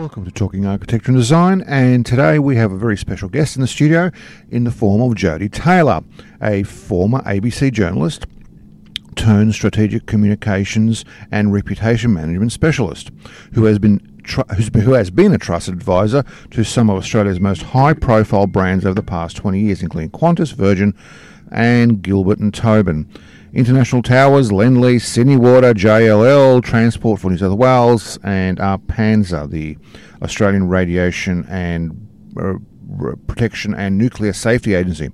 Welcome to Talking Architecture and Design, and today we have a very special guest in the studio in the form of Jody Taylor, a former ABC journalist turned strategic communications and reputation management specialist who has been who has been a trusted advisor to some of Australia's most high-profile brands over the past 20 years, including Qantas, Virgin, and Gilbert and Tobin. International Towers, Lendlease, Sydney Water, JLL, Transport for New South Wales, and ARPANSA, the Australian Radiation and uh, Protection and Nuclear Safety Agency.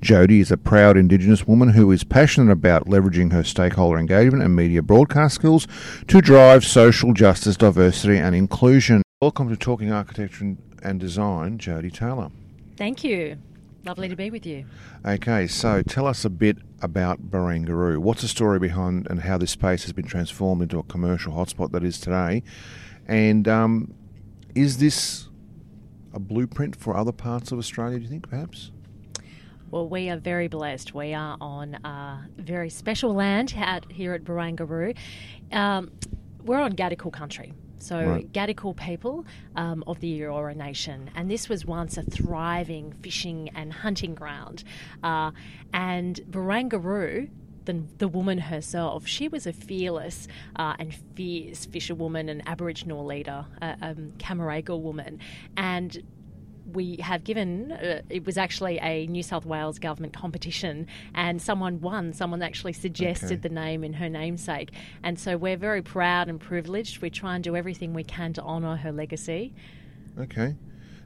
Jody is a proud Indigenous woman who is passionate about leveraging her stakeholder engagement and media broadcast skills to drive social justice, diversity, and inclusion. Welcome to Talking Architecture and Design, Jody Taylor. Thank you. Lovely to be with you. Okay, so tell us a bit about Barangaroo. What's the story behind and how this space has been transformed into a commercial hotspot that is today? And um, is this a blueprint for other parts of Australia, do you think, perhaps? Well, we are very blessed. We are on a very special land out here at Barangaroo. Um, we're on Gadigal country. So, right. Gadigal people um, of the Eora Nation, and this was once a thriving fishing and hunting ground. Uh, and Barangaroo, the, the woman herself, she was a fearless uh, and fierce fisherwoman and Aboriginal leader, a um, Cammeraygal woman. And we have given uh, it was actually a New South Wales government competition, and someone won. Someone actually suggested okay. the name in her namesake, and so we're very proud and privileged. We try and do everything we can to honour her legacy. Okay.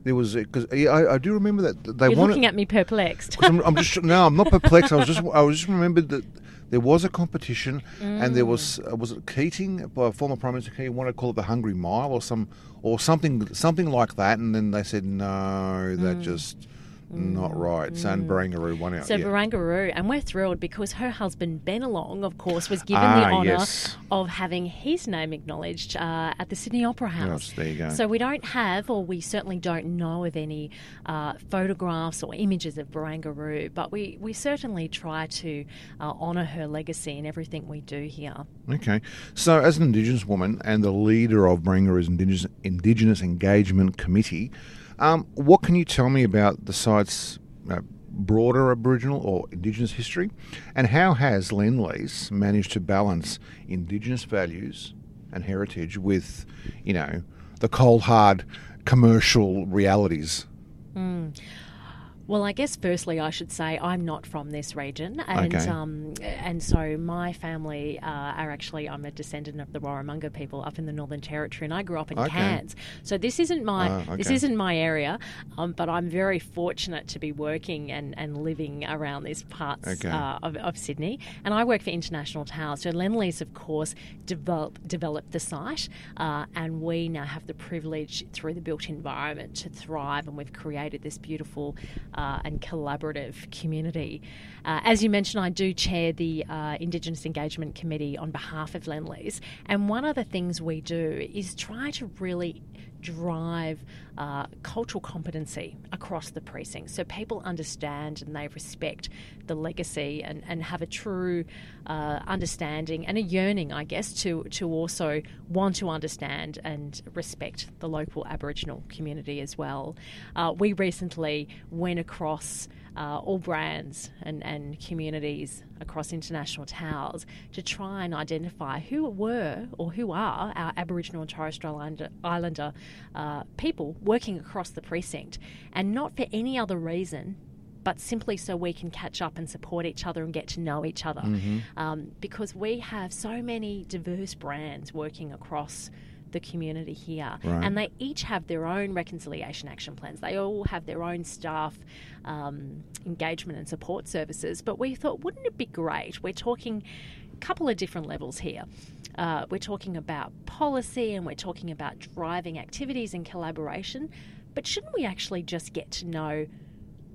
There was because I, I, do remember that they You're wanted, looking at me perplexed. I'm, I'm, just no, I'm not perplexed. I was just I was just remembered that there was a competition, mm. and there was uh, was it Keating, by former Prime Minister Keating, wanted to call it the Hungry Mile or some or something something like that, and then they said no, that mm. just not right. San mm. Barangaroo won out. So yeah. Barangaroo, and we're thrilled because her husband Bennelong, of course, was given ah, the honour yes. of having his name acknowledged uh, at the Sydney Opera House. Yes, there you go. So we don't have, or we certainly don't know of any uh, photographs or images of Barangaroo, but we, we certainly try to uh, honour her legacy in everything we do here. Okay. So as an Indigenous woman and the leader of Barangaroo's Indigenous, Indigenous Engagement Committee, um, what can you tell me about the site's uh, broader Aboriginal or Indigenous history, and how has Lendlease managed to balance Indigenous values and heritage with, you know, the cold hard commercial realities? Mm. Well, I guess firstly I should say I'm not from this region, and okay. um, and so my family uh, are actually I'm a descendant of the Warramunga people up in the Northern Territory, and I grew up in okay. Cairns. So this isn't my uh, okay. this isn't my area, um, but I'm very fortunate to be working and, and living around these parts uh, of, of, Sydney. And I work for International Towers. So Lendlease, of course, develop, developed the site, uh, and we now have the privilege through the built environment to thrive, and we've created this beautiful uh, and collaborative community. Uh, as you mentioned, I do chair the uh, Indigenous Engagement Committee on behalf of Lendlease, and one of the things we do is try to really drive uh, cultural competency across the precinct so people understand and they respect the legacy and, and have a true uh, understanding and a yearning, I guess, to, to also want to understand and respect the local Aboriginal community as well. Uh, we recently went across uh, all brands and, and communities across international towers to try and identify who were or who are our Aboriginal and Torres Strait Islander, Islander uh, people working across the precinct, and not for any other reason but simply so we can catch up and support each other and get to know each other. Mm-hmm. Um, because we have so many diverse brands working across the community here. Right. And they each have their own reconciliation action plans. They all have their own staff um, engagement and support services. But we thought, wouldn't it be great? We're talking a couple of different levels here. Uh, we're talking about policy and we're talking about driving activities and collaboration. But shouldn't we actually just get to know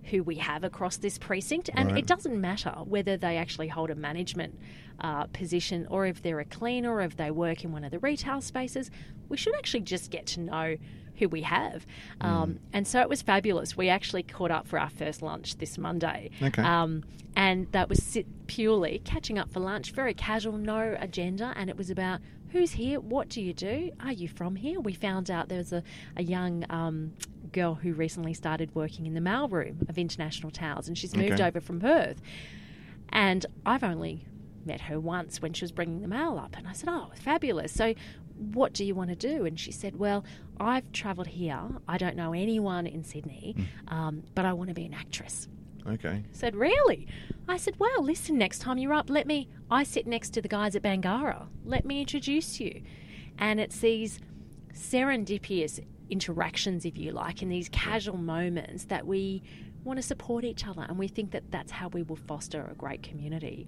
who we have across this precinct. And right. it doesn't matter whether they actually hold a management uh, position or if they're a cleaner or if they work in one of the retail spaces. We should actually just get to know who we have. Um, mm. And so it was fabulous. We actually caught up for our first lunch this Monday. Okay. Um, and that was purely catching up for lunch, very casual, no agenda. And it was about Who's here? What do you do? Are you from here? We found out there was a, a young um, girl who recently started working in the mail room of International Towers, and she's moved okay. over from Perth. And I've only met her once when she was bringing the mail up. And I said, Oh, fabulous. So, what do you want to do? And she said, Well, I've travelled here. I don't know anyone in Sydney, mm. um, but I want to be an actress. Okay. Said, Really? I said, Well, listen, next time you're up, let me. I sit next to the guys at Bangarra. Let me introduce you. And it's these serendipitous interactions, if you like, in these casual moments that we want to support each other and we think that that's how we will foster a great community.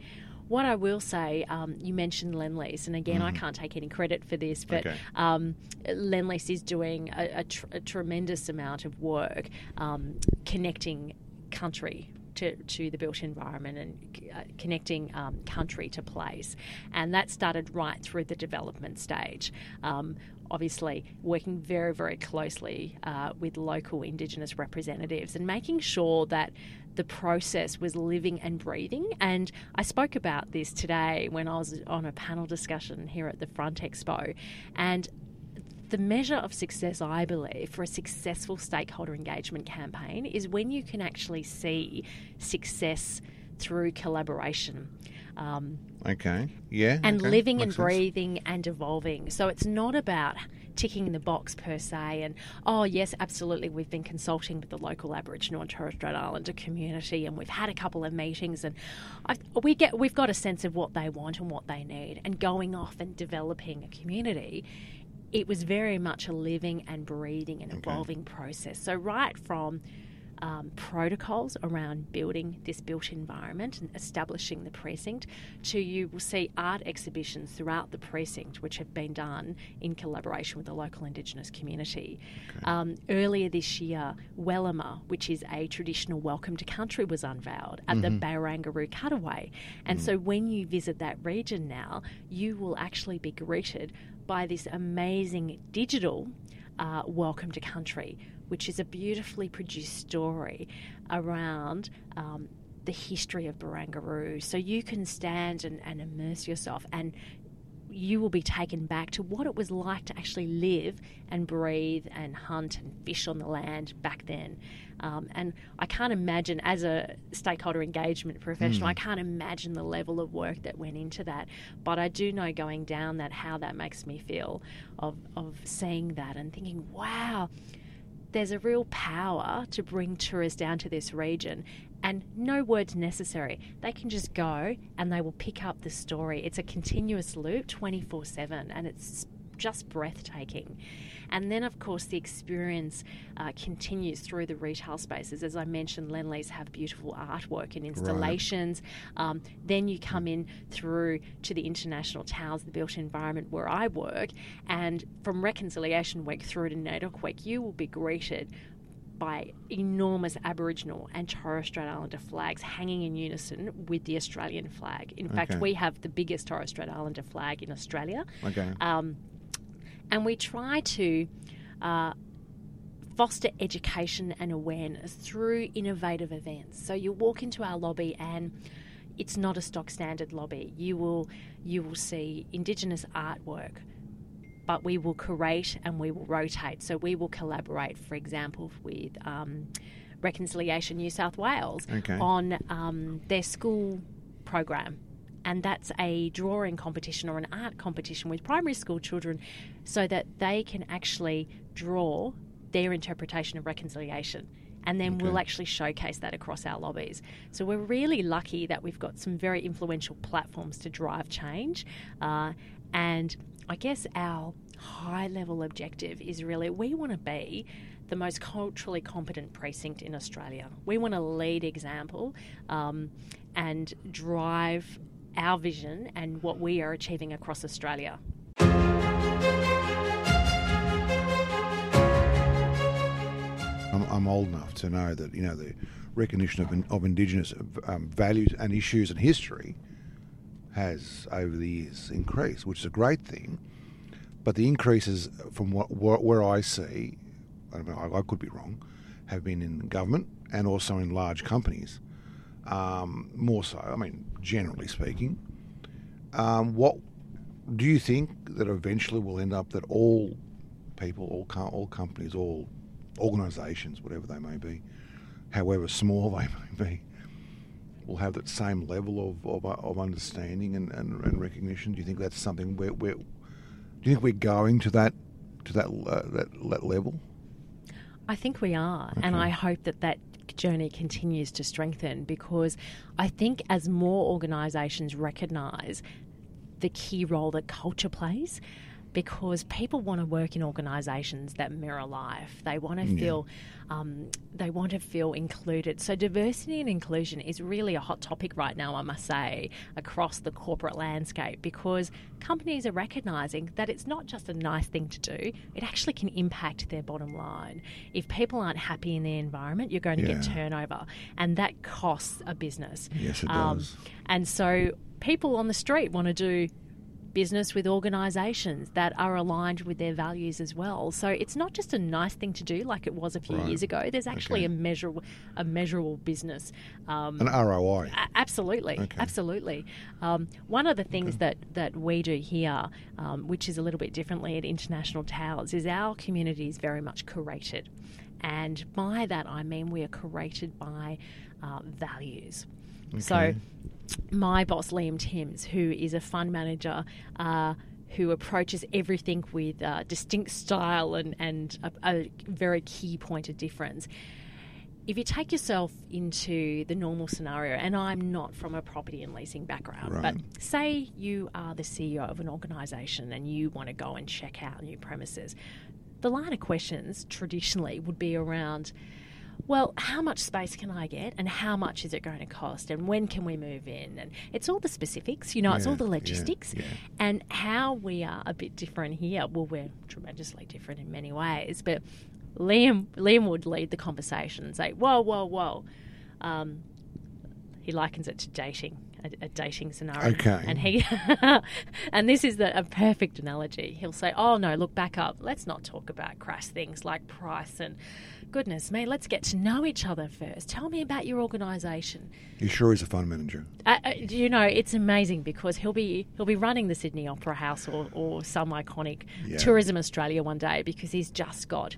What I will say, um, you mentioned Lendlease, and again, mm. I can't take any credit for this, but okay. um, Lendlease is doing a, a, tr- a, tremendous amount of work um, connecting country to, to the built environment and uh, connecting um, country to place. And that started right through the development stage. Um, obviously, working very, very closely uh, with local Indigenous representatives and making sure that the process was living and breathing. And I spoke about this today when I was on a panel discussion here at the Front Expo. And the measure of success, I believe, for a successful stakeholder engagement campaign is when you can actually see success through collaboration. Um, okay. Yeah. And okay. living Makes and breathing sense. and evolving. So it's not about ticking the box per se. And oh yes, absolutely, we've been consulting with the local Aboriginal and Torres Strait Islander community, and we've had a couple of meetings, and I, we get we've got a sense of what they want and what they need, and going off and developing a community. It was very much a living and breathing and evolving okay. process. So right from um, protocols around building this built environment and establishing the precinct, to you will see art exhibitions throughout the precinct, which have been done in collaboration with the local Indigenous community. Okay. Um, earlier this year, Wellama, which is a traditional welcome to country, was unveiled at mm-hmm. the Barangaroo Cutaway. And mm. so when you visit that region now, you will actually be greeted by this amazing digital uh, welcome to country which is a beautifully produced story around um, the history of Barangaroo. So you can stand and, and immerse yourself and you will be taken back to what it was like to actually live and breathe and hunt and fish on the land back then. Um, and I can't imagine, as a stakeholder engagement professional, mm. I can't imagine the level of work that went into that. But I do know going down that how that makes me feel of, of seeing that and thinking, wow, there's a real power to bring tourists down to this region and no words necessary. They can just go and they will pick up the story. It's a continuous loop 24 7 and it's just breathtaking. And then, of course, the experience uh, continues through the retail spaces. As I mentioned, Lendlease have beautiful artwork and installations. Right. Um, then you come in through to the International Towers, the built environment where I work, and from Reconciliation Week through to NAIDOC Week, you will be greeted by enormous Aboriginal and Torres Strait Islander flags hanging in unison with the Australian flag. In okay. fact, we have the biggest Torres Strait Islander flag in Australia. Okay. Um, and we try to uh, foster education and awareness through innovative events. So you walk into our lobby and it's not a stock standard lobby. You will you will see indigenous artwork, but we will curate and we will rotate. So we will collaborate, for example, with um, Reconciliation New South Wales okay. on um, their school program and that's a drawing competition or an art competition with primary school children so that they can actually draw their interpretation of reconciliation and then okay. we'll actually showcase that across our lobbies. So we're really lucky that we've got some very influential platforms to drive change. Uh, and I guess our high level objective is really we want to be the most culturally competent precinct in Australia. We want to lead example um, and drive our vision and what we are achieving across Australia. I'm, I'm old enough to know that you know the recognition of, of Indigenous um, values and issues and history has over the years increased, which is a great thing. But the increases, from what where I see, I, know, I could be wrong, have been in government and also in large companies um, more so. I mean, generally speaking, um, what do you think that eventually we'll end up that all people, all all companies, all organisations, whatever they may be, however small they may be, will have that same level of, of, of understanding and, and, and, recognition? Do you think that's something where, where do you think we're going to that to that uh, that, that level? I think we are, okay. and I hope that that journey continues to strengthen because I think as more organisations recognise the key role that culture plays, because people want to work in organisations that mirror life. They want to yeah. feel, um, they want to feel included. So diversity and inclusion is really a hot topic right now, I must say, across the corporate landscape because companies are recognising that it's not just a nice thing to do; it actually can impact their bottom line. If people aren't happy in their environment, you're going to yeah. get turnover, and that costs a business. Yes, it um, does. And so people on the street want to do business with organisations that are aligned with their values as well. So it's not just a nice thing to do like it was a few right. years ago. There's actually okay. a measurable, a measurable business. Um, An ROI. A- absolutely, okay. absolutely. Um, one of the things okay. that that we do here, um, which is a little bit differently at International Towers, is our community is very much curated, and by that I mean we are curated by uh, values. So my boss, Liam Timms, who is a fund manager, uh, who approaches everything with uh, distinct style and, and a, a, very key point of difference. If you take yourself into the normal scenario, and I'm not from a property and leasing background, right. but say you are the CEO of an organisation and you want to go and check out new premises, the line of questions traditionally would be around well, how much space can I get and how much is it going to cost and when can we move in? And it's all the specifics, you know, yeah, it's all the logistics. Yeah, yeah. And how we are a bit different here, well, we're tremendously different in many ways, but Liam, Liam would lead the conversation and say, whoa, whoa, whoa. Um, he likens it to dating. A, a, dating scenario. Okay. And he and this is the, a perfect analogy. He'll say, "Oh no, look back up. Let's not talk about crass things like price and goodness me, let's get to know each other first. Tell me about your organisation. You sure he's a fund manager? Uh, uh, you know, it's amazing because he'll be he'll be running the Sydney Opera House or, or some iconic yeah. Tourism Australia one day because he's just got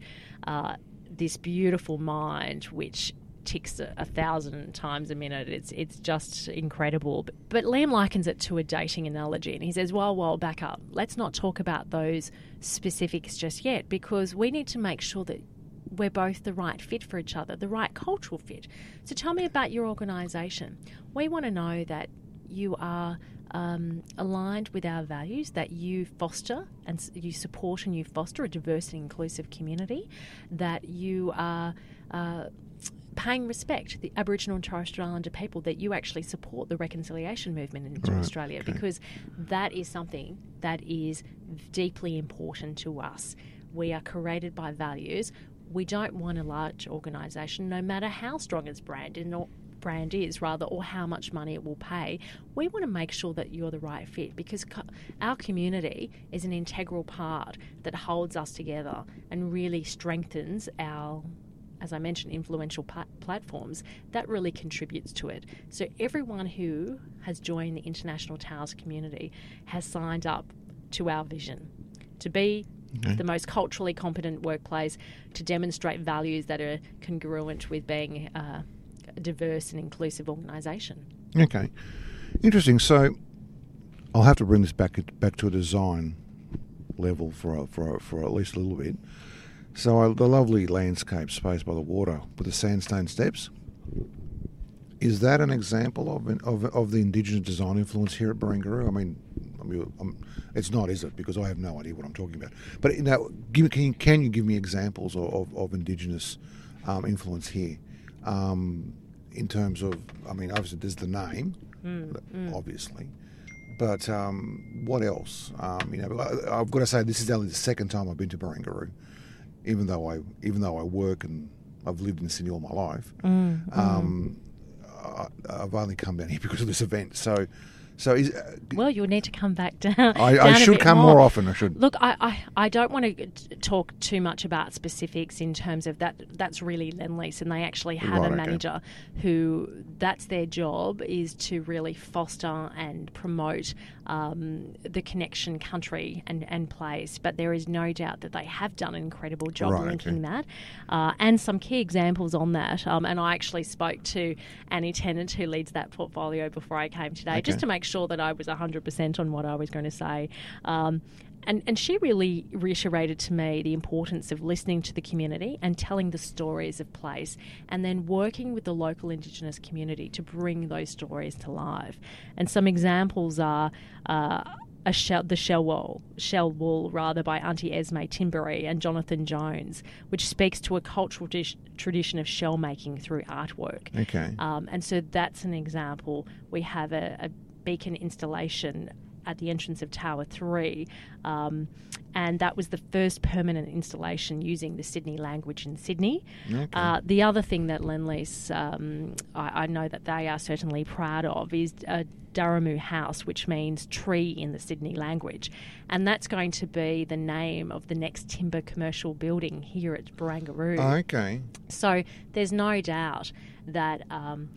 uh, this beautiful mind which ticks a, a, thousand times a minute. It's it's just incredible. But, but Liam likens it to a dating analogy, and he says, "Well, well, back up. Let's not talk about those specifics just yet, because we need to make sure that we're both the right fit for each other, the right cultural fit. So tell me about your organisation. We want to know that you are um, aligned with our values, that you foster and you support and you foster a diverse and inclusive community, that you are. Uh, paying respect to the Aboriginal and Torres Strait Islander people that you actually support the reconciliation movement in right, Australia okay. because that is something that is deeply important to us. We are created by values we don't want a large organisation, no matter how strong its brand is, or brand is rather, or how much money it will pay. We want to make sure that you're the right fit because co- our community is an integral part that holds us together and really strengthens our as I mentioned, influential pa- platforms, that really contributes to it. So everyone who has joined the International Towers community has signed up to our vision to be okay. the most culturally competent workplace, to demonstrate values that are congruent with being a diverse and inclusive organisation. Okay, interesting. So I'll have to bring this back back to a design level for for for at least a little bit. So uh, the lovely landscape space by the water with the sandstone steps. Is that an example of, of, of the indigenous design influence here at Barangaroo? I mean, I mean, I'm, it's not, is it? Because I have no idea what I'm talking about. But now, give, can, you, can you give me examples of, of, of Indigenous um, influence here? Um, in terms of, I mean, obviously there's the name, mm, mm. obviously, but um, what else? Um, you know, I, have got to say this is only the second time I've been to Barangaroo, even though I even though I work and I've lived in Sydney all my life. Mm, mm. Um, I, have only come down here because of this event, so So, is, uh, well, you'll need to come back down. I, down I should come more. more. often. I should. Look, I, I, I don't want to talk too much about specifics in terms of that. That's really Lendlease, and they actually have right, a manager okay. who that's their job is to really foster and promote um, the connection country and, and place. But there is no doubt that they have done an incredible job right, linking okay. that, uh, and some key examples on that. Um, and I actually spoke to Annie Tennant, who leads that portfolio, before I came today, okay. just to make sure that I was 100% on what I was going to say. Um, and, and she really reiterated to me the importance of listening to the community and telling the stories of place and then working with the local Indigenous community to bring those stories to life. And some examples are uh, a shell, the shell Wall, shell wool rather by Auntie Esme Timbery and Jonathan Jones, which speaks to a cultural dish, tradition of shell making through artwork. Okay. Um, and so that's an example. We have a, a beacon installation at the entrance of Tower 3. Um, and that was the first permanent installation using the Sydney language in Sydney. Okay. Uh, the other thing that Lendlease, um, I, I, know that they are certainly proud of, is a Daramu House, which means tree in the Sydney language. And that's going to be the name of the next timber commercial building here at Barangaroo. Okay. So there's no doubt that. Um,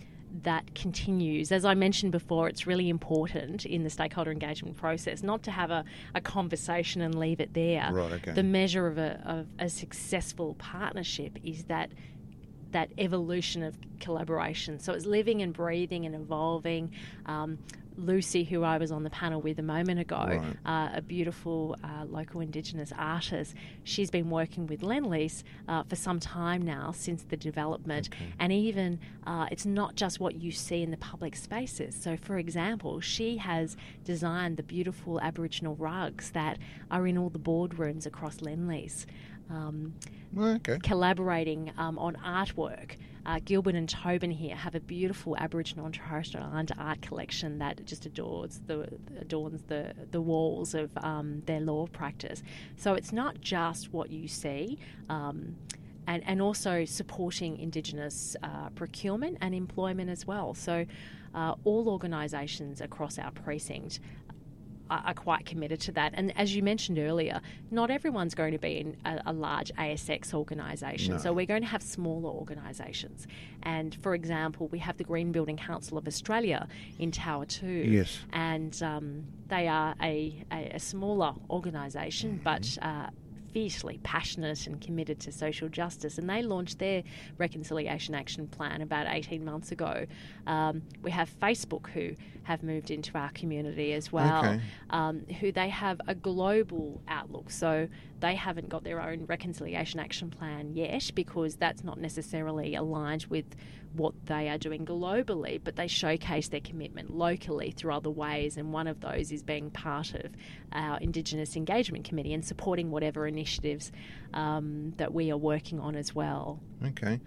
that continues. As I mentioned before, it's really important in the stakeholder engagement process not to have a, a conversation and leave it there. Right, okay. The measure of a, of a successful partnership is that that evolution of collaboration. So it's living and breathing and evolving. Um, Lucy, who I was on the panel with a moment ago, right. uh, a beautiful uh, local Indigenous artist, she's been working with Lendlease uh, for some time now since the development. Okay. And even uh, it's not just what you see in the public spaces. So, for example, she has designed the beautiful Aboriginal rugs that are in all the boardrooms across Lendlease. Um, okay. Collaborating um, on artwork. Uh, Gilbert and Tobin here have a beautiful Aboriginal and Torres Strait Islander art collection that just adorns the adorns the the walls of um, their law practice. So it's not just what you see. Um, and, and also supporting Indigenous uh, procurement and employment as well. So, uh, all organisations across our precinct are quite committed to that. And as you mentioned earlier, not everyone's going to be in a, a large ASX organisation. No. So we're going to have smaller organisations. And for example, we have the Green Building Council of Australia in Tower 2. Yes. And um, they are a, a, a smaller organisation, mm-hmm. but uh, fiercely passionate and committed to social justice, and they launched their reconciliation action plan about 18 months ago. Um, we have Facebook who have moved into our community as well, okay. um, who they have a global outlook. So they haven't got their own reconciliation action plan yet because that's not necessarily aligned with what they are doing globally, but they showcase their commitment locally through other ways. And one of those is being part of our Indigenous Engagement Committee and supporting whatever initiatives um, that we are working on as well. Okay.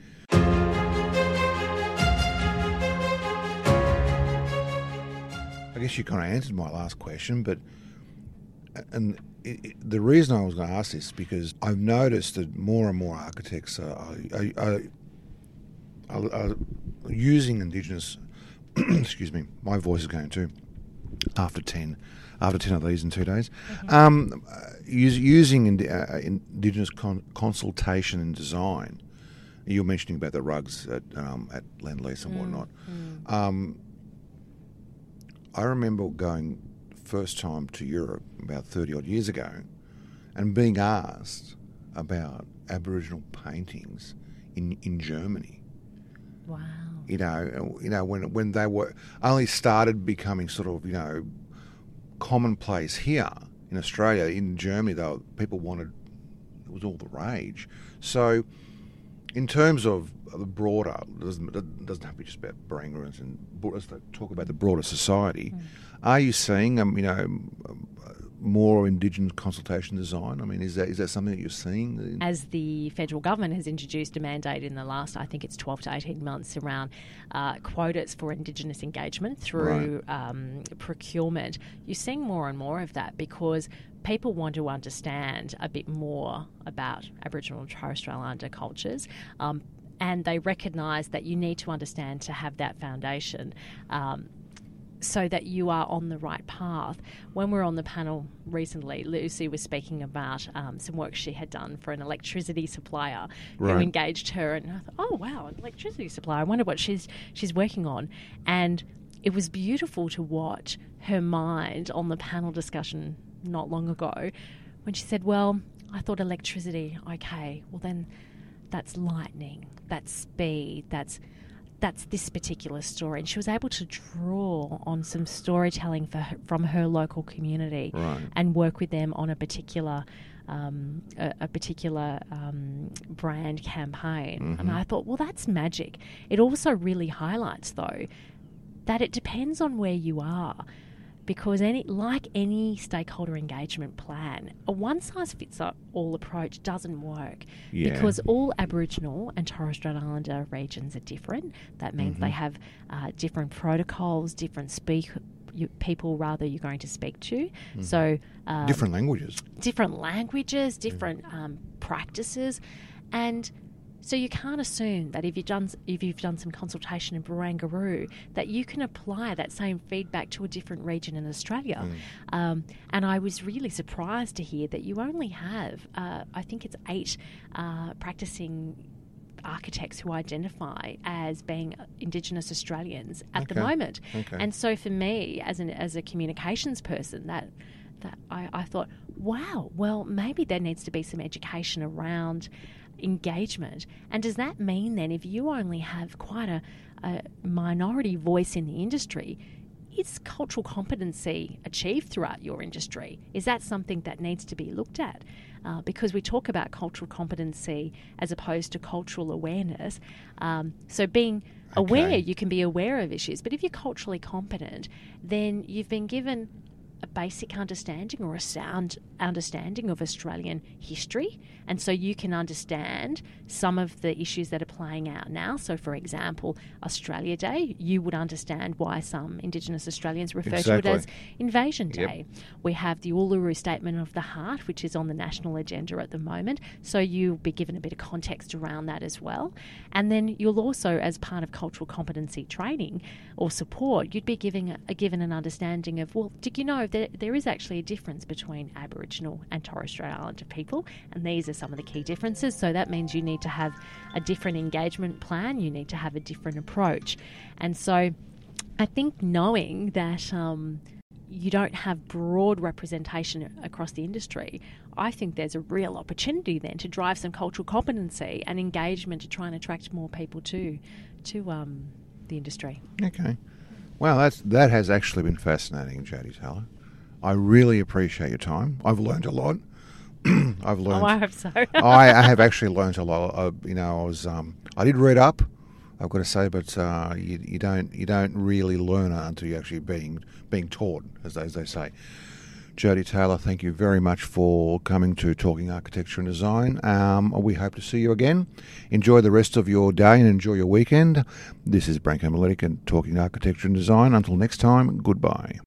I guess you kind of answered my last question, but and it, it, the reason I was going to ask this is because I've noticed that more and more architects are, are, are, are, are using Indigenous. excuse me, my voice is going too. After ten, after ten of these in two days, mm-hmm. um, use, using ind- uh, Indigenous con- consultation and design. You were mentioning about the rugs at um, at Lendlease and Mm, whatnot. mm. Um, I remember going first time to Europe about 30 odd years ago and being asked about Aboriginal paintings in, in Germany. Wow. You know, you know when when they were only started becoming sort of you know commonplace here in Australia, in Germany, though people wanted it was all the rage. So, in terms of the broader, it doesn't, doesn't have to be just about Barangaroos and let's talk about the broader society. Mm. Are you seeing, um, you know, more Indigenous consultation design? I mean, is that is that something that you're seeing? As the federal government has introduced a mandate in the last, I think it's 12 to 18 months around uh, quotas for Indigenous engagement through Right. um, procurement, you're seeing more and more of that because people want to understand a bit more about Aboriginal and Torres Strait Islander cultures. Um, and they recognise that you need to understand to have that foundation. Um, so that you are on the right path. When we were on the panel recently, Lucy was speaking about um, some work she had done for an electricity supplier right. who engaged her, and I thought, oh wow, an electricity supplier. I wonder what she's she's working on, and it was beautiful to watch her mind on the panel discussion not long ago when she said, "Well, I thought electricity. Okay, well then." That's lightning, that's speed, that's that's this particular story. And she was able to draw on some storytelling her, from her local community right. and work with them on a particular. Um, a, a, particular um, brand campaign. Mm-hmm. And I thought, well, that's magic. It also really highlights, though, that it depends on where you are because any like any stakeholder engagement plan, a one size fits all approach doesn't work yeah. because all Aboriginal and Torres Strait Islander regions are different. That means mm-hmm. they have uh, different protocols, different speak you, people rather you're going to speak to. Mm-hmm. So um, different languages, different languages, different um, practices, and so you can't assume that if you've done if you've done some consultation in Barangaroo that you can apply that same feedback to a different region in Australia. Mm. Um, and I was really surprised to hear that you only have, uh, I think it's eight uh, practicing architects who identify as being Indigenous Australians at okay. the moment. Okay. And so for me, as an as a communications person, that that I, I thought, wow, well maybe there needs to be some education around engagement. And does that mean then, if you only have quite a, a minority voice in the industry, is cultural competency achieved throughout your industry? Is that something that needs to be looked at? Uh, because we talk about cultural competency as opposed to cultural awareness. Um, so being aware, okay. you can be aware of issues, but if you're culturally competent, then you've been given a basic understanding or a sound understanding of Australian history. And so you can understand some of the issues that are playing out now. So, for example, Australia Day, you would understand why some Indigenous Australians refer exactly. to it as Invasion Day. Yep. We have the Uluru Statement of the Heart, which is on the national agenda at the moment. So you'll be given a bit of context around that as well. And then you'll also, as part of cultural competency training or support, you'd be giving a, given an understanding of, well, did you know there, there is actually a difference between Aboriginal and Torres Strait Islander people, and these are some of the key differences. So that means you need to have a different engagement plan, you need to have a different approach. And so I think knowing that. Um, you don't have broad representation across the industry, I think there's a real opportunity then to drive some cultural competency and engagement to try and attract more people to to um, the industry. Okay. Well, that's that has actually been fascinating, Jody Taylor. I really appreciate your time. I've learned a lot. I've learned. Oh, I hope so. I, I, have actually learned a lot. I, you know, I was um, I did read up. I've got to say, but uh, you, you, don't you don't really learn until you're actually being being taught, as they, as they say. Jody Taylor, thank you very much for coming to Talking Architecture and Design. Um, we hope to see you again. Enjoy the rest of your day and enjoy your weekend. This is Branko Miletic and Talking Architecture and Design. Until next time, goodbye.